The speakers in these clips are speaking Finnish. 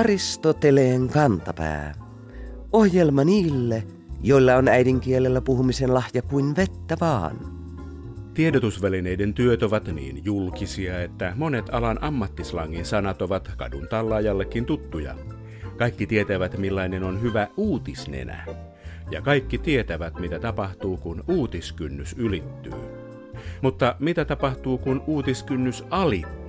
Aristoteleen kantapää. Ohjelma niille, joilla on äidinkielellä puhumisen lahja kuin vettä vaan. Tiedotusvälineiden työt ovat niin julkisia, että monet alan ammattislangin sanat ovat kadun tallaajallekin tuttuja. Kaikki tietävät, millainen on hyvä uutisnenä. Ja kaikki tietävät, mitä tapahtuu, kun uutiskynnys ylittyy. Mutta mitä tapahtuu, kun uutiskynnys alittuu?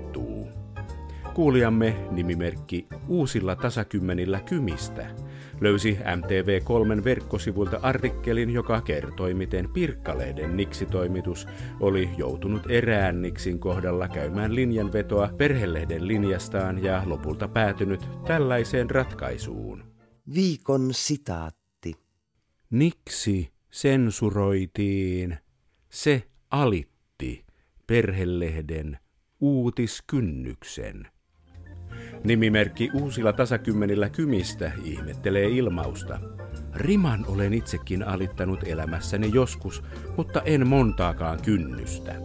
Kuulijamme nimimerkki Uusilla tasakymmenillä kymistä löysi MTV3 verkkosivulta artikkelin, joka kertoi, miten Pirkkalehden Niksi-toimitus oli joutunut erään Niksin kohdalla käymään linjanvetoa perhelehden linjastaan ja lopulta päätynyt tällaiseen ratkaisuun. Viikon sitaatti. Niksi sensuroitiin. Se alitti perhelehden uutiskynnyksen. Nimimerkki uusilla tasakymmenillä kymistä ihmettelee ilmausta. Riman olen itsekin alittanut elämässäni joskus, mutta en montaakaan kynnystä.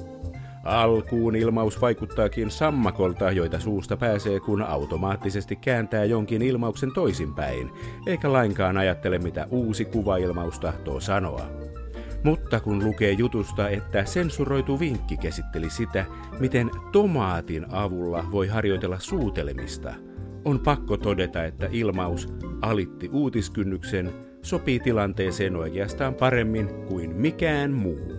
Alkuun ilmaus vaikuttaakin sammakolta, joita suusta pääsee, kun automaattisesti kääntää jonkin ilmauksen toisinpäin, eikä lainkaan ajattele, mitä uusi kuvailmaus tahtoo sanoa. Mutta kun lukee jutusta, että sensuroitu vinkki käsitteli sitä, miten tomaatin avulla voi harjoitella suutelemista, on pakko todeta, että ilmaus alitti uutiskynnyksen sopii tilanteeseen oikeastaan paremmin kuin mikään muu.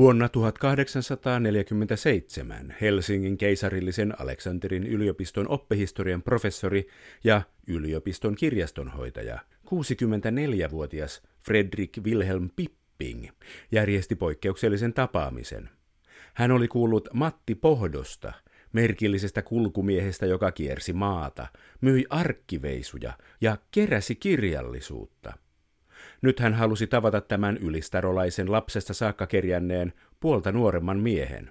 Vuonna 1847 Helsingin keisarillisen Aleksanterin yliopiston oppihistorian professori ja yliopiston kirjastonhoitaja, 64-vuotias Fredrik Wilhelm Pipping, järjesti poikkeuksellisen tapaamisen. Hän oli kuullut Matti Pohdosta, merkillisestä kulkumiehestä, joka kiersi maata, myi arkkiveisuja ja keräsi kirjallisuutta – nyt hän halusi tavata tämän ylistarolaisen lapsesta saakka kerjänneen puolta nuoremman miehen.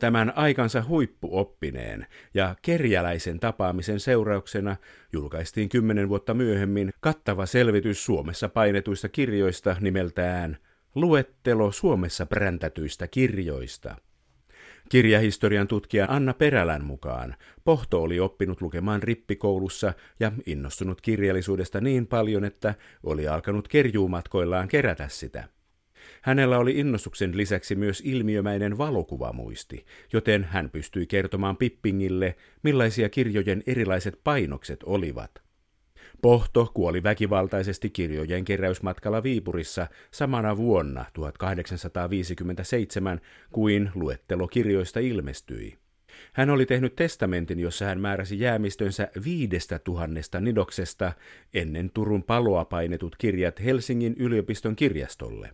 Tämän aikansa huippuoppineen ja kerjäläisen tapaamisen seurauksena julkaistiin kymmenen vuotta myöhemmin kattava selvitys Suomessa painetuista kirjoista nimeltään Luettelo Suomessa präntätyistä kirjoista – Kirjahistorian tutkija Anna Perälän mukaan Pohto oli oppinut lukemaan rippikoulussa ja innostunut kirjallisuudesta niin paljon, että oli alkanut kerjuumatkoillaan kerätä sitä. Hänellä oli innostuksen lisäksi myös ilmiömäinen valokuvamuisti, joten hän pystyi kertomaan Pippingille, millaisia kirjojen erilaiset painokset olivat. Pohto kuoli väkivaltaisesti kirjojen keräysmatkalla Viipurissa samana vuonna 1857 kuin luettelo kirjoista ilmestyi. Hän oli tehnyt testamentin, jossa hän määräsi jäämistönsä viidestä tuhannesta nidoksesta ennen Turun paloa painetut kirjat Helsingin yliopiston kirjastolle.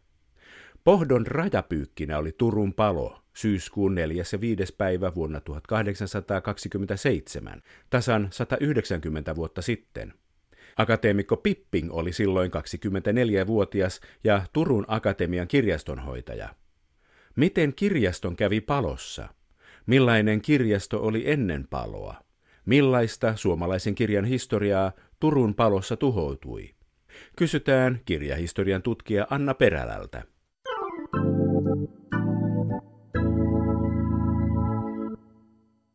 Pohdon rajapyykkinä oli Turun palo, syyskuun 4. ja 5. päivä vuonna 1827, tasan 190 vuotta sitten. Akateemikko Pipping oli silloin 24-vuotias ja Turun Akatemian kirjastonhoitaja. Miten kirjaston kävi palossa? Millainen kirjasto oli ennen paloa? Millaista suomalaisen kirjan historiaa Turun palossa tuhoutui? Kysytään kirjahistorian tutkija Anna Perälältä.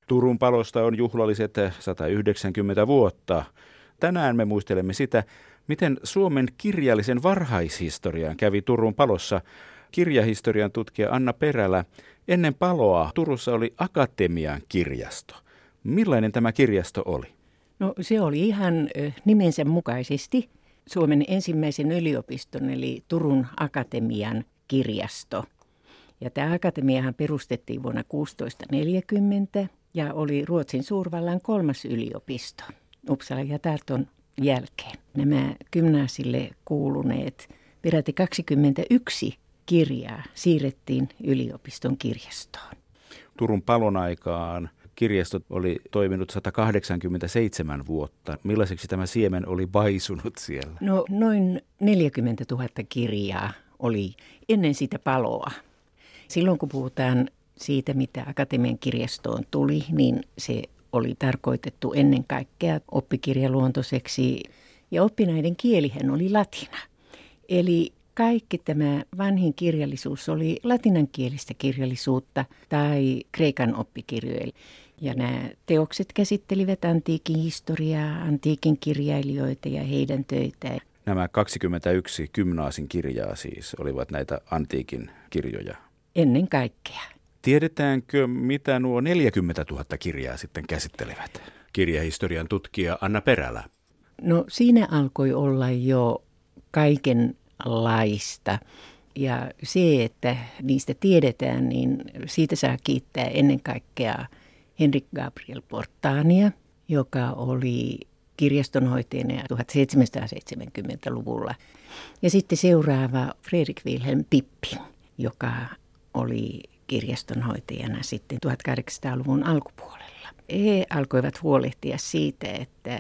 Turun palosta on juhlalliset 190 vuotta. Tänään me muistelemme sitä, miten Suomen kirjallisen varhaishistorian kävi Turun palossa. Kirjahistorian tutkija Anna Perälä. Ennen paloa Turussa oli Akatemian kirjasto. Millainen tämä kirjasto oli? No se oli ihan nimensä mukaisesti Suomen ensimmäisen yliopiston eli Turun Akatemian kirjasto. Ja tämä akatemiahan perustettiin vuonna 1640 ja oli Ruotsin suurvallan kolmas yliopisto. Uppsala ja Tarton jälkeen. Nämä gymnaasille kuuluneet peräti 21 kirjaa siirrettiin yliopiston kirjastoon. Turun palon aikaan kirjasto oli toiminut 187 vuotta. Millaiseksi tämä siemen oli paisunut siellä? No noin 40 000 kirjaa oli ennen sitä paloa. Silloin kun puhutaan siitä, mitä Akatemian kirjastoon tuli, niin se oli tarkoitettu ennen kaikkea oppikirjaluontoiseksi ja oppinaiden kielihän oli latina. Eli kaikki tämä vanhin kirjallisuus oli latinankielistä kirjallisuutta tai kreikan oppikirjoja. Ja nämä teokset käsittelivät antiikin historiaa, antiikin kirjailijoita ja heidän töitä. Nämä 21 gymnaasin kirjaa siis olivat näitä antiikin kirjoja. Ennen kaikkea. Tiedetäänkö, mitä nuo 40 000 kirjaa sitten käsittelevät? Kirjahistorian tutkija Anna Perälä. No siinä alkoi olla jo kaikenlaista. Ja se, että niistä tiedetään, niin siitä saa kiittää ennen kaikkea Henrik Gabriel Portania, joka oli kirjastonhoitajana 1770-luvulla. Ja sitten seuraava Fredrik Wilhelm Pippi, joka oli kirjastonhoitajana sitten 1800-luvun alkupuolella. He alkoivat huolehtia siitä, että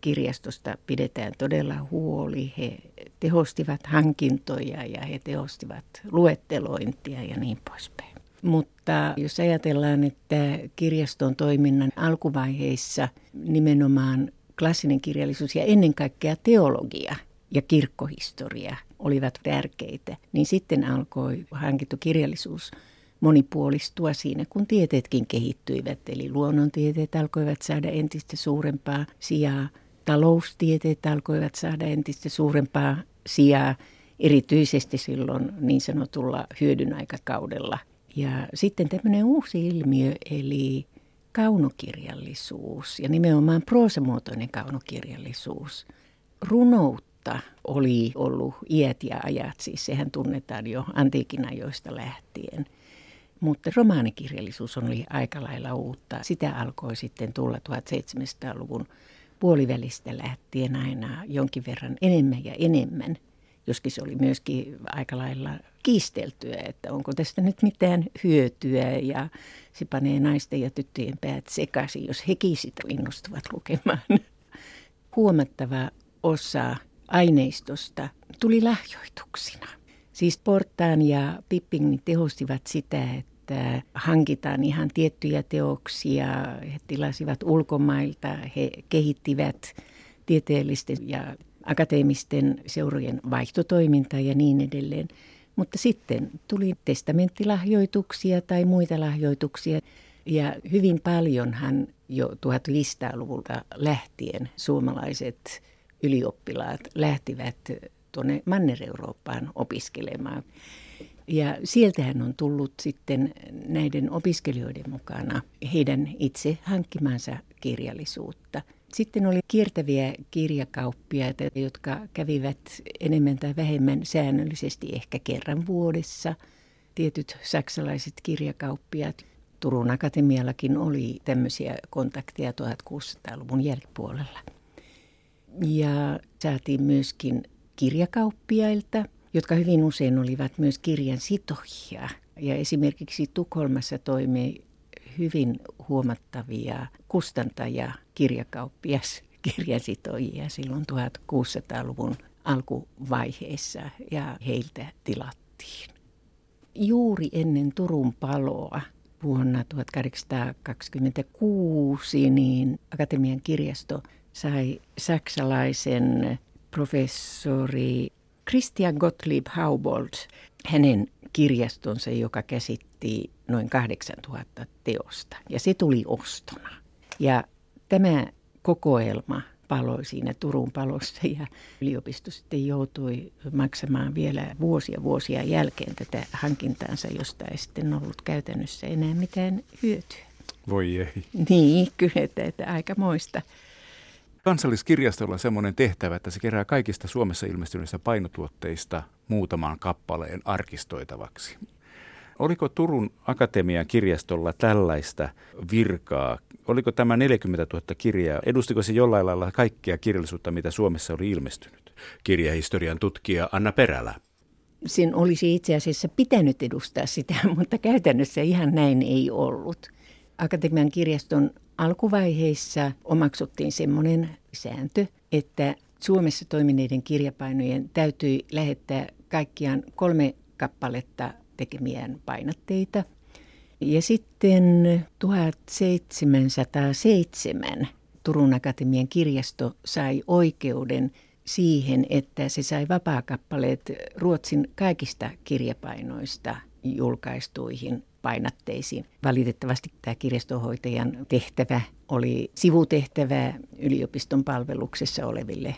kirjastosta pidetään todella huoli. He tehostivat hankintoja ja he tehostivat luettelointia ja niin poispäin. Mutta jos ajatellaan, että kirjaston toiminnan alkuvaiheissa nimenomaan klassinen kirjallisuus ja ennen kaikkea teologia ja kirkkohistoria olivat tärkeitä, niin sitten alkoi hankittu kirjallisuus monipuolistua siinä, kun tieteetkin kehittyivät. Eli luonnontieteet alkoivat saada entistä suurempaa sijaa, taloustieteet alkoivat saada entistä suurempaa sijaa, erityisesti silloin niin sanotulla hyödynaikakaudella. Ja sitten tämmöinen uusi ilmiö, eli kaunokirjallisuus ja nimenomaan proosamuotoinen kaunokirjallisuus. Runoutta oli ollut iät ja ajat, siis sehän tunnetaan jo antiikin ajoista lähtien. Mutta romaanikirjallisuus oli aika lailla uutta. Sitä alkoi sitten tulla 1700-luvun puolivälistä lähtien aina jonkin verran enemmän ja enemmän. Joskin se oli myöskin aika lailla kiisteltyä, että onko tästä nyt mitään hyötyä ja se panee naisten ja tyttöjen päät sekaisin, jos hekin sitä innostuvat lukemaan. Huomattava osa aineistosta tuli lahjoituksina. Siis Portaan ja Pipping tehostivat sitä, että hankitaan ihan tiettyjä teoksia. He tilasivat ulkomailta, he kehittivät tieteellisten ja akateemisten seurojen vaihtotoimintaa ja niin edelleen. Mutta sitten tuli testamenttilahjoituksia tai muita lahjoituksia. Ja hyvin paljonhan jo 1500-luvulta lähtien suomalaiset ylioppilaat lähtivät tuonne Manner-Eurooppaan opiskelemaan. Ja sieltähän on tullut sitten näiden opiskelijoiden mukana heidän itse hankkimansa kirjallisuutta. Sitten oli kiertäviä kirjakauppiaita, jotka kävivät enemmän tai vähemmän säännöllisesti ehkä kerran vuodessa. Tietyt saksalaiset kirjakauppiat. Turun Akatemiallakin oli tämmöisiä kontakteja 1600-luvun jälkipuolella. Ja saatiin myöskin kirjakauppiailta, jotka hyvin usein olivat myös kirjan sitohia. Ja esimerkiksi Tukholmassa toimi hyvin huomattavia kustantaja kirjakauppias kirjasitoijia silloin 1600-luvun alkuvaiheessa ja heiltä tilattiin. Juuri ennen Turun paloa vuonna 1826 niin Akatemian kirjasto sai saksalaisen professori Christian Gottlieb Haubold hänen kirjastonsa, joka käsitti noin 8000 teosta. Ja se tuli ostona. Ja tämä kokoelma paloi siinä Turun palossa ja yliopisto sitten joutui maksamaan vielä vuosia vuosia jälkeen tätä hankintaansa, josta ei sitten ollut käytännössä enää mitään hyötyä. Voi ei. Niin, kyllä, että, että aika moista. Kansalliskirjastolla on semmoinen tehtävä, että se kerää kaikista Suomessa ilmestyneistä painotuotteista muutaman kappaleen arkistoitavaksi. Oliko Turun Akatemian kirjastolla tällaista virkaa? Oliko tämä 40 000 kirjaa? Edustiko se jollain lailla kaikkea kirjallisuutta, mitä Suomessa oli ilmestynyt? Kirjahistorian tutkija Anna Perälä. Sen olisi itse asiassa pitänyt edustaa sitä, mutta käytännössä ihan näin ei ollut. Akatemian kirjaston alkuvaiheissa omaksuttiin semmoinen sääntö, että Suomessa toimineiden kirjapainojen täytyi lähettää kaikkiaan kolme kappaletta tekemiään painatteita. Ja sitten 1707 Turun Akatemian kirjasto sai oikeuden siihen, että se sai vapaakappaleet Ruotsin kaikista kirjapainoista julkaistuihin painatteisiin. Valitettavasti tämä kirjastonhoitajan tehtävä oli sivutehtävä yliopiston palveluksessa oleville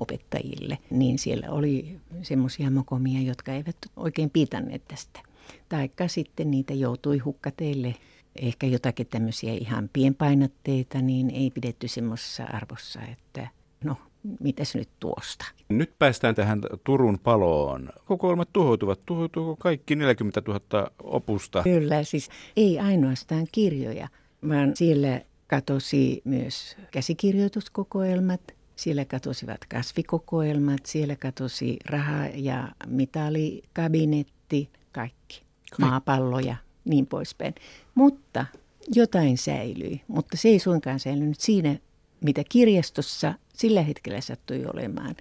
opettajille, niin siellä oli semmoisia mokomia, jotka eivät oikein piitanneet tästä. Taikka sitten niitä joutui hukkateille ehkä jotakin tämmöisiä ihan pienpainotteita, niin ei pidetty semmoisessa arvossa, että no, mitäs nyt tuosta. Nyt päästään tähän Turun paloon. Kokoelmat tuhoutuvat. Tuhoutuuko kaikki 40 000 opusta? Kyllä, siis ei ainoastaan kirjoja, vaan siellä katosi myös käsikirjoituskokoelmat, siellä katosivat kasvikokoelmat, siellä katosi raha- ja mitalikabinetti, kaikki, maapalloja, niin poispäin. Mutta jotain säilyi, mutta se ei suinkaan säilynyt siinä, mitä kirjastossa sillä hetkellä sattui olemaan,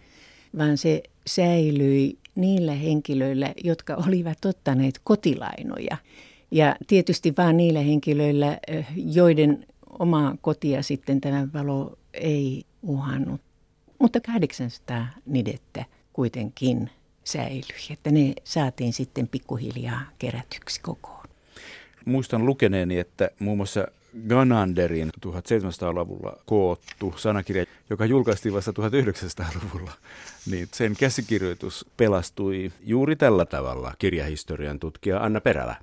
vaan se säilyi niillä henkilöillä, jotka olivat ottaneet kotilainoja. Ja tietysti vain niillä henkilöillä, joiden omaa kotia sitten tämä valo ei uhannut. Mutta 800 nidettä kuitenkin säilyi, että ne saatiin sitten pikkuhiljaa kerätyksi kokoon. Muistan lukeneeni, että muun muassa Gananderin 1700-luvulla koottu sanakirja, joka julkaistiin vasta 1900-luvulla, niin sen käsikirjoitus pelastui juuri tällä tavalla kirjahistorian tutkija Anna Perälä.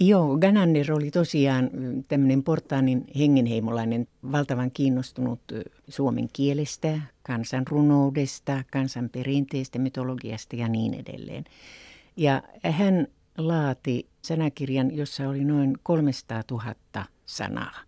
Joo, Ganander oli tosiaan tämmöinen portaanin hengenheimolainen, valtavan kiinnostunut suomen kielestä, kansanrunoudesta, kansanperinteestä, mytologiasta ja niin edelleen. Ja hän laati sanakirjan, jossa oli noin 300 000 sanaa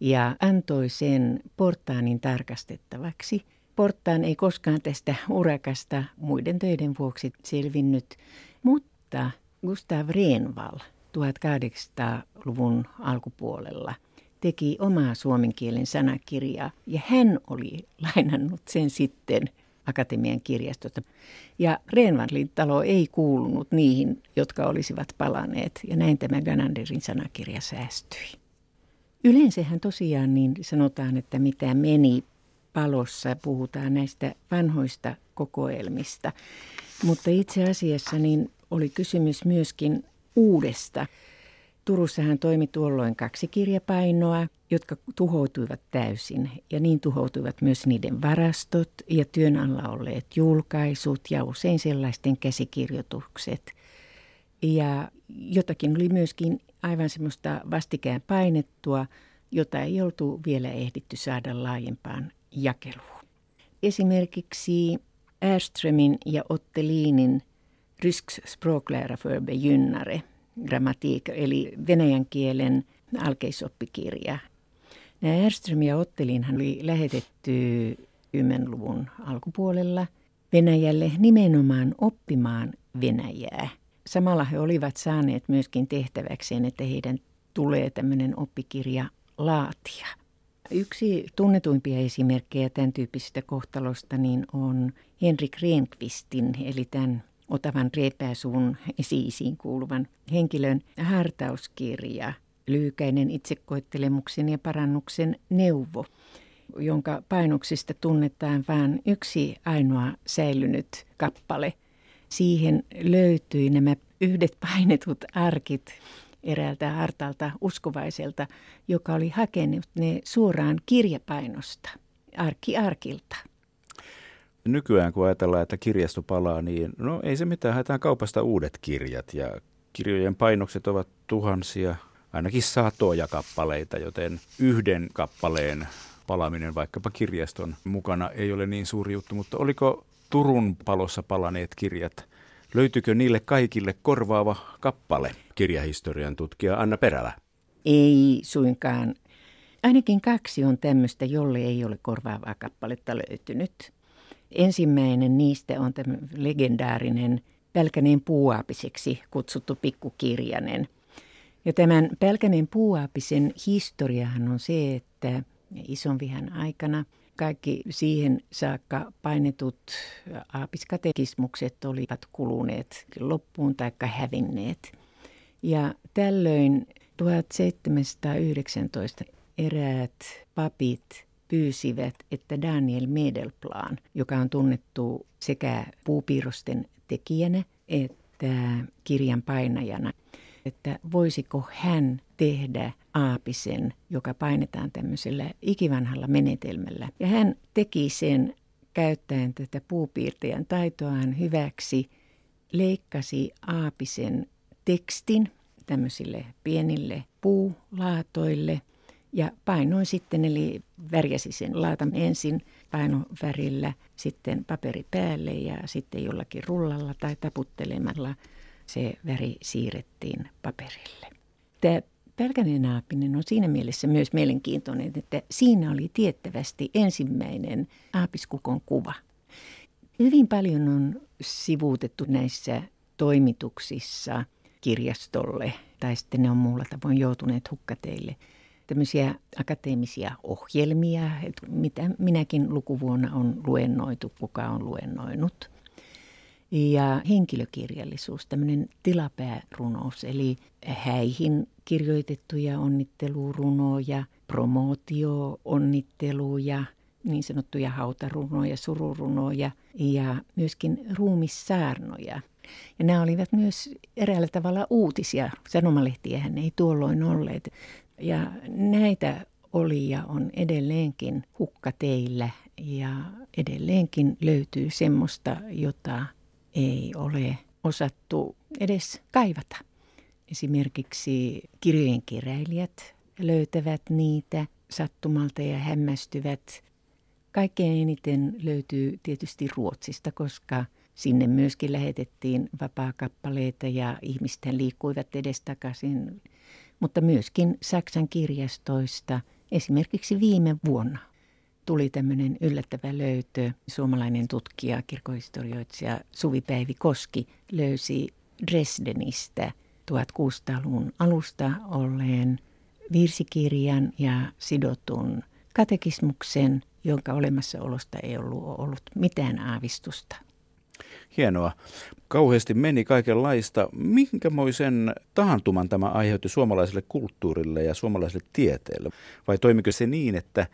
ja antoi sen portaanin tarkastettavaksi. Portaan ei koskaan tästä urakasta muiden töiden vuoksi selvinnyt, mutta Gustav Renval 1800-luvun alkupuolella teki omaa suomen kielen sanakirjaa ja hän oli lainannut sen sitten Akatemian kirjastosta. Ja Renvanlin talo ei kuulunut niihin, jotka olisivat palaneet, ja näin tämä Gananderin sanakirja säästyi. Yleensähän tosiaan niin sanotaan, että mitä meni palossa, puhutaan näistä vanhoista kokoelmista. Mutta itse asiassa niin oli kysymys myöskin uudesta Turussahan toimi tuolloin kaksi kirjapainoa, jotka tuhoutuivat täysin. Ja niin tuhoutuivat myös niiden varastot ja työn alla olleet julkaisut ja usein sellaisten käsikirjoitukset. Ja jotakin oli myöskin aivan semmoista vastikään painettua, jota ei oltu vielä ehditty saada laajempaan jakeluun. Esimerkiksi Erströmin ja Ottelinin Rysks språklära för begynnare – grammatik, eli venäjän kielen alkeisoppikirja. Nämä Erström ja Ottelinhan oli lähetetty 10-luvun alkupuolella Venäjälle nimenomaan oppimaan Venäjää. Samalla he olivat saaneet myöskin tehtäväkseen, että heidän tulee tämmöinen oppikirja laatia. Yksi tunnetuimpia esimerkkejä tämän tyyppisestä kohtalosta niin on Henrik Rehnqvistin, eli tämän Otavan reepäsuun siisiin kuuluvan henkilön hartauskirja, lyykäinen itsekoettelemuksen ja parannuksen neuvo, jonka painoksista tunnetaan vain yksi ainoa säilynyt kappale. Siihen löytyi nämä yhdet painetut arkit eräältä hartalta uskovaiselta, joka oli hakenut ne suoraan kirjapainosta, arkki arkilta. Nykyään kun ajatellaan, että kirjasto palaa, niin no ei se mitään, haetaan kaupasta uudet kirjat ja kirjojen painokset ovat tuhansia, ainakin satoja kappaleita, joten yhden kappaleen palaminen vaikkapa kirjaston mukana ei ole niin suuri juttu, mutta oliko Turun palossa palaneet kirjat, löytyykö niille kaikille korvaava kappale? Kirjahistorian tutkija Anna Perälä. Ei suinkaan. Ainakin kaksi on tämmöistä, jolle ei ole korvaavaa kappaletta löytynyt. Ensimmäinen niistä on tämä legendaarinen Pälkäneen puuaapiseksi kutsuttu pikkukirjanen. Ja tämän Pälkäneen puuaapisen historiahan on se, että ison vihan aikana kaikki siihen saakka painetut aapiskatekismukset olivat kuluneet loppuun tai hävinneet. Ja tällöin 1719 eräät papit pyysivät, että Daniel Medelplan, joka on tunnettu sekä puupiirrosten tekijänä että kirjan painajana, että voisiko hän tehdä aapisen, joka painetaan tämmöisellä ikivanhalla menetelmällä. Ja hän teki sen käyttäen tätä puupiirtäjän taitoaan hyväksi, leikkasi aapisen tekstin tämmöisille pienille puulaatoille ja painoin sitten, eli värjäsi sen laatan ensin painovärillä, sitten paperi päälle ja sitten jollakin rullalla tai taputtelemalla se väri siirrettiin paperille. Tämä Pälkänen aapinen on siinä mielessä myös mielenkiintoinen, että siinä oli tiettävästi ensimmäinen aapiskukon kuva. Hyvin paljon on sivuutettu näissä toimituksissa kirjastolle tai sitten ne on muulla tavoin joutuneet hukkateille tämmöisiä akateemisia ohjelmia, että mitä minäkin lukuvuonna on luennoitu, kuka on luennoinut – ja henkilökirjallisuus, tämmöinen tilapäärunous, eli häihin kirjoitettuja onnittelurunoja, promootio-onnitteluja, niin sanottuja hautarunoja, sururunoja ja myöskin ruumissaarnoja. Ja nämä olivat myös eräällä tavalla uutisia. Sanomalehtiähän ei tuolloin olleet. Ja näitä oli ja on edelleenkin hukkateillä ja edelleenkin löytyy semmoista, jota ei ole osattu edes kaivata. Esimerkiksi kirjojen keräilijät löytävät niitä sattumalta ja hämmästyvät. Kaikkein eniten löytyy tietysti Ruotsista, koska sinne myöskin lähetettiin vapaakappaleita ja ihmisten liikkuivat edestakaisin, mutta myöskin Saksan kirjastoista esimerkiksi viime vuonna tuli tämmöinen yllättävä löytö. Suomalainen tutkija, kirkohistorioitsija Suvi Päivi Koski löysi Dresdenistä 1600-luvun alusta olleen virsikirjan ja sidotun katekismuksen, jonka olemassaolosta ei ollut, ollut mitään aavistusta. Hienoa. Kauheasti meni kaikenlaista. Minkämoisen taantuman tämä aiheutti suomalaiselle kulttuurille ja suomalaiselle tieteelle? Vai toimiko se niin, että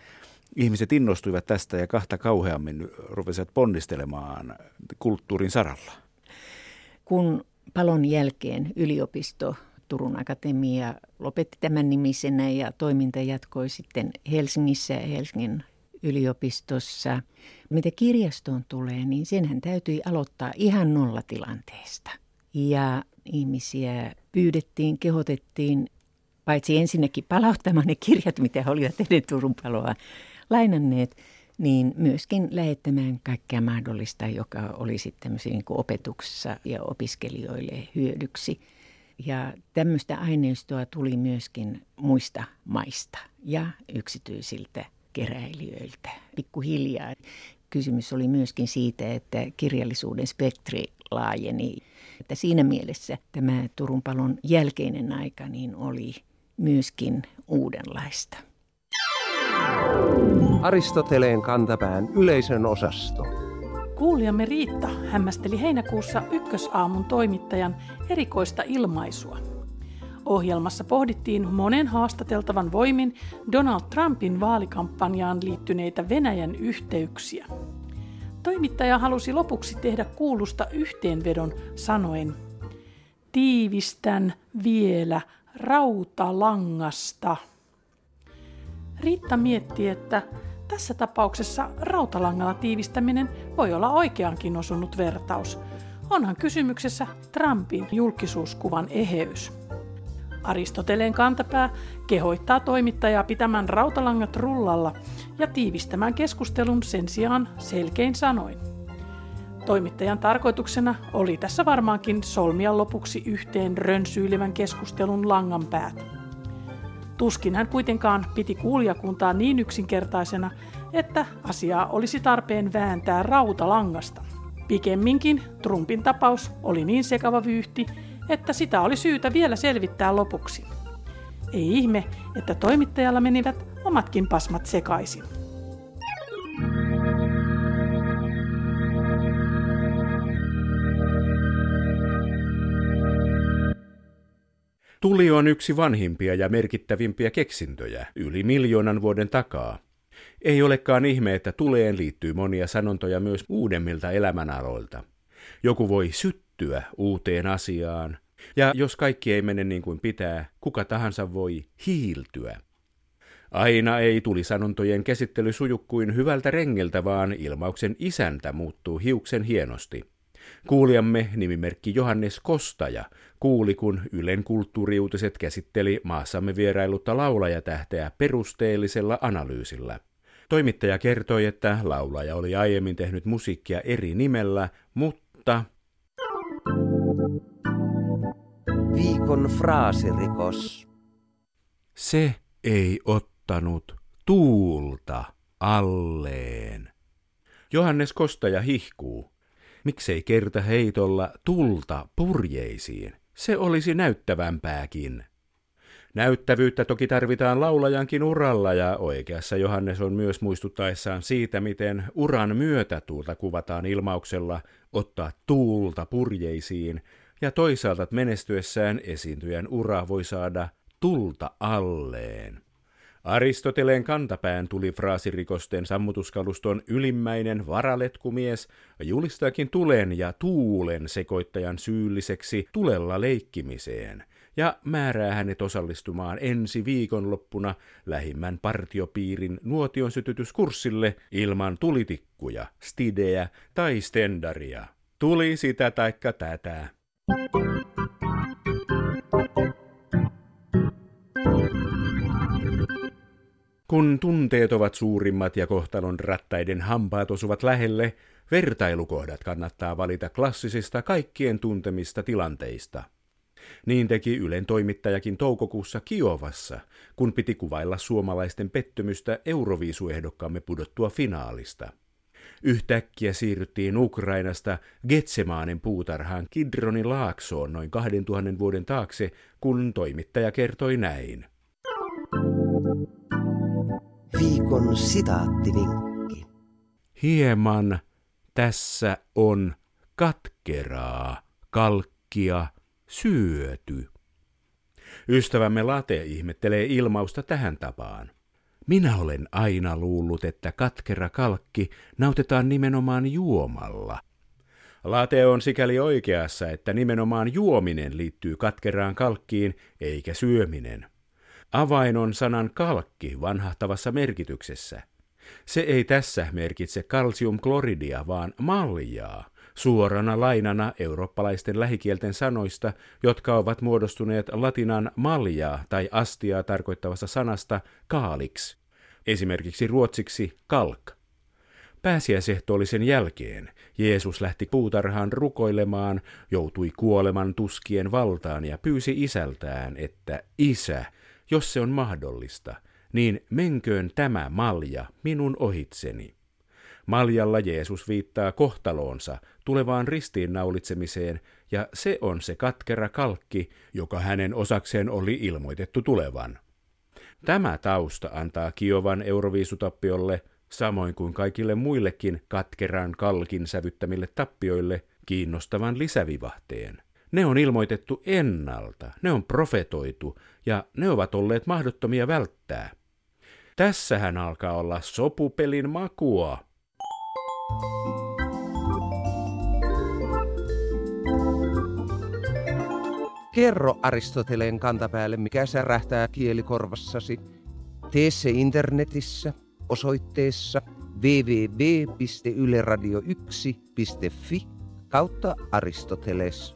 ihmiset innostuivat tästä ja kahta kauheammin rupesivat ponnistelemaan kulttuurin saralla? Kun palon jälkeen yliopisto Turun Akatemia lopetti tämän nimisenä ja toiminta jatkoi sitten Helsingissä ja Helsingin yliopistossa. Mitä kirjastoon tulee, niin senhän täytyi aloittaa ihan nollatilanteesta. Ja ihmisiä pyydettiin, kehotettiin paitsi ensinnäkin palauttamaan ne kirjat, mitä olivat ennen Turun paloa lainanneet, niin myöskin lähettämään kaikkea mahdollista, joka oli sitten niin opetuksessa ja opiskelijoille hyödyksi. Ja tämmöistä aineistoa tuli myöskin muista maista ja yksityisiltä keräilijöiltä pikkuhiljaa. Kysymys oli myöskin siitä, että kirjallisuuden spektri laajeni. Että siinä mielessä tämä Turun palon jälkeinen aika niin oli myöskin uudenlaista. Aristoteleen kantapään yleisön osasto. Kuulijamme Riitta hämmästeli heinäkuussa ykkösaamun toimittajan erikoista ilmaisua. Ohjelmassa pohdittiin monen haastateltavan voimin Donald Trumpin vaalikampanjaan liittyneitä Venäjän yhteyksiä. Toimittaja halusi lopuksi tehdä kuulusta yhteenvedon sanoen, tiivistän vielä rautalangasta. Riitta mietti, että tässä tapauksessa rautalangalla tiivistäminen voi olla oikeankin osunut vertaus. Onhan kysymyksessä Trumpin julkisuuskuvan eheys. Aristoteleen kantapää kehoittaa toimittajaa pitämään rautalangat rullalla ja tiivistämään keskustelun sen sijaan selkein sanoin. Toimittajan tarkoituksena oli tässä varmaankin solmia lopuksi yhteen rönsyilevän keskustelun langan päät. Tuskin hän kuitenkaan piti kuulijakuntaa niin yksinkertaisena, että asiaa olisi tarpeen vääntää rautalangasta. Pikemminkin Trumpin tapaus oli niin sekava vyyhti, että sitä oli syytä vielä selvittää lopuksi. Ei ihme, että toimittajalla menivät omatkin pasmat sekaisin. Tuli on yksi vanhimpia ja merkittävimpiä keksintöjä yli miljoonan vuoden takaa. Ei olekaan ihme, että tuleen liittyy monia sanontoja myös uudemmilta elämänaloilta. Joku voi syttyä uuteen asiaan, ja jos kaikki ei mene niin kuin pitää, kuka tahansa voi hiiltyä. Aina ei tuli sanontojen käsittely suju kuin hyvältä rengiltä, vaan ilmauksen isäntä muuttuu hiuksen hienosti. Kuulijamme nimimerkki Johannes Kostaja kuuli, kun Ylen kulttuuriuutiset käsitteli maassamme vierailutta laulajatähteä perusteellisella analyysillä. Toimittaja kertoi, että laulaja oli aiemmin tehnyt musiikkia eri nimellä, mutta... Viikon fraasirikos. Se ei ottanut tuulta alleen. Johannes Kostaja hihkuu. Miksei kerta heitolla tulta purjeisiin? Se olisi näyttävämpääkin. Näyttävyyttä toki tarvitaan laulajankin uralla ja oikeassa Johannes on myös muistuttaessaan siitä, miten uran myötätuulta kuvataan ilmauksella ottaa tuulta purjeisiin ja toisaalta menestyessään esiintyjän ura voi saada tulta alleen. Aristoteleen kantapään tuli fraasirikosten sammutuskaluston ylimmäinen varaletkumies julistaakin tulen ja tuulen sekoittajan syylliseksi tulella leikkimiseen ja määrää hänet osallistumaan ensi viikonloppuna lähimmän partiopiirin nuotion sytytyskurssille ilman tulitikkuja, stidejä tai stendaria. Tuli sitä taikka tätä. Kun tunteet ovat suurimmat ja kohtalon rattaiden hampaat osuvat lähelle, vertailukohdat kannattaa valita klassisista kaikkien tuntemista tilanteista. Niin teki Ylen toimittajakin toukokuussa Kiovassa, kun piti kuvailla suomalaisten pettymystä Euroviisuehdokkaamme pudottua finaalista. Yhtäkkiä siirryttiin Ukrainasta Getsemaanen puutarhaan Kidronin laaksoon noin 2000 vuoden taakse, kun toimittaja kertoi näin. Viikon sitaattivinkki. Hieman tässä on katkeraa, kalkkia, syöty. Ystävämme Late ihmettelee ilmausta tähän tapaan. Minä olen aina luullut, että katkera kalkki nautetaan nimenomaan juomalla. Late on sikäli oikeassa, että nimenomaan juominen liittyy katkeraan kalkkiin eikä syöminen. Avain on sanan kalkki vanhahtavassa merkityksessä. Se ei tässä merkitse kalsiumkloridia, vaan maljaa, suorana lainana eurooppalaisten lähikielten sanoista, jotka ovat muodostuneet latinan maljaa tai astiaa tarkoittavasta sanasta kaaliksi, esimerkiksi ruotsiksi kalk. Pääsiäisehtoollisen jälkeen Jeesus lähti puutarhaan rukoilemaan, joutui kuoleman tuskien valtaan ja pyysi isältään, että isä, jos se on mahdollista, niin menköön tämä malja minun ohitseni. Maljalla Jeesus viittaa kohtaloonsa, tulevaan ristiinnaulitsemiseen, ja se on se katkera kalkki, joka hänen osakseen oli ilmoitettu tulevan. Tämä tausta antaa Kiovan euroviisutappiolle, samoin kuin kaikille muillekin katkeran kalkin sävyttämille tappioille, kiinnostavan lisävivahteen. Ne on ilmoitettu ennalta, ne on profetoitu ja ne ovat olleet mahdottomia välttää. Tässähän alkaa olla sopupelin makua. Kerro Aristoteleen kantapäälle, mikä särähtää kielikorvassasi. Tee se internetissä osoitteessa www.yleradio1.fi kautta Aristoteles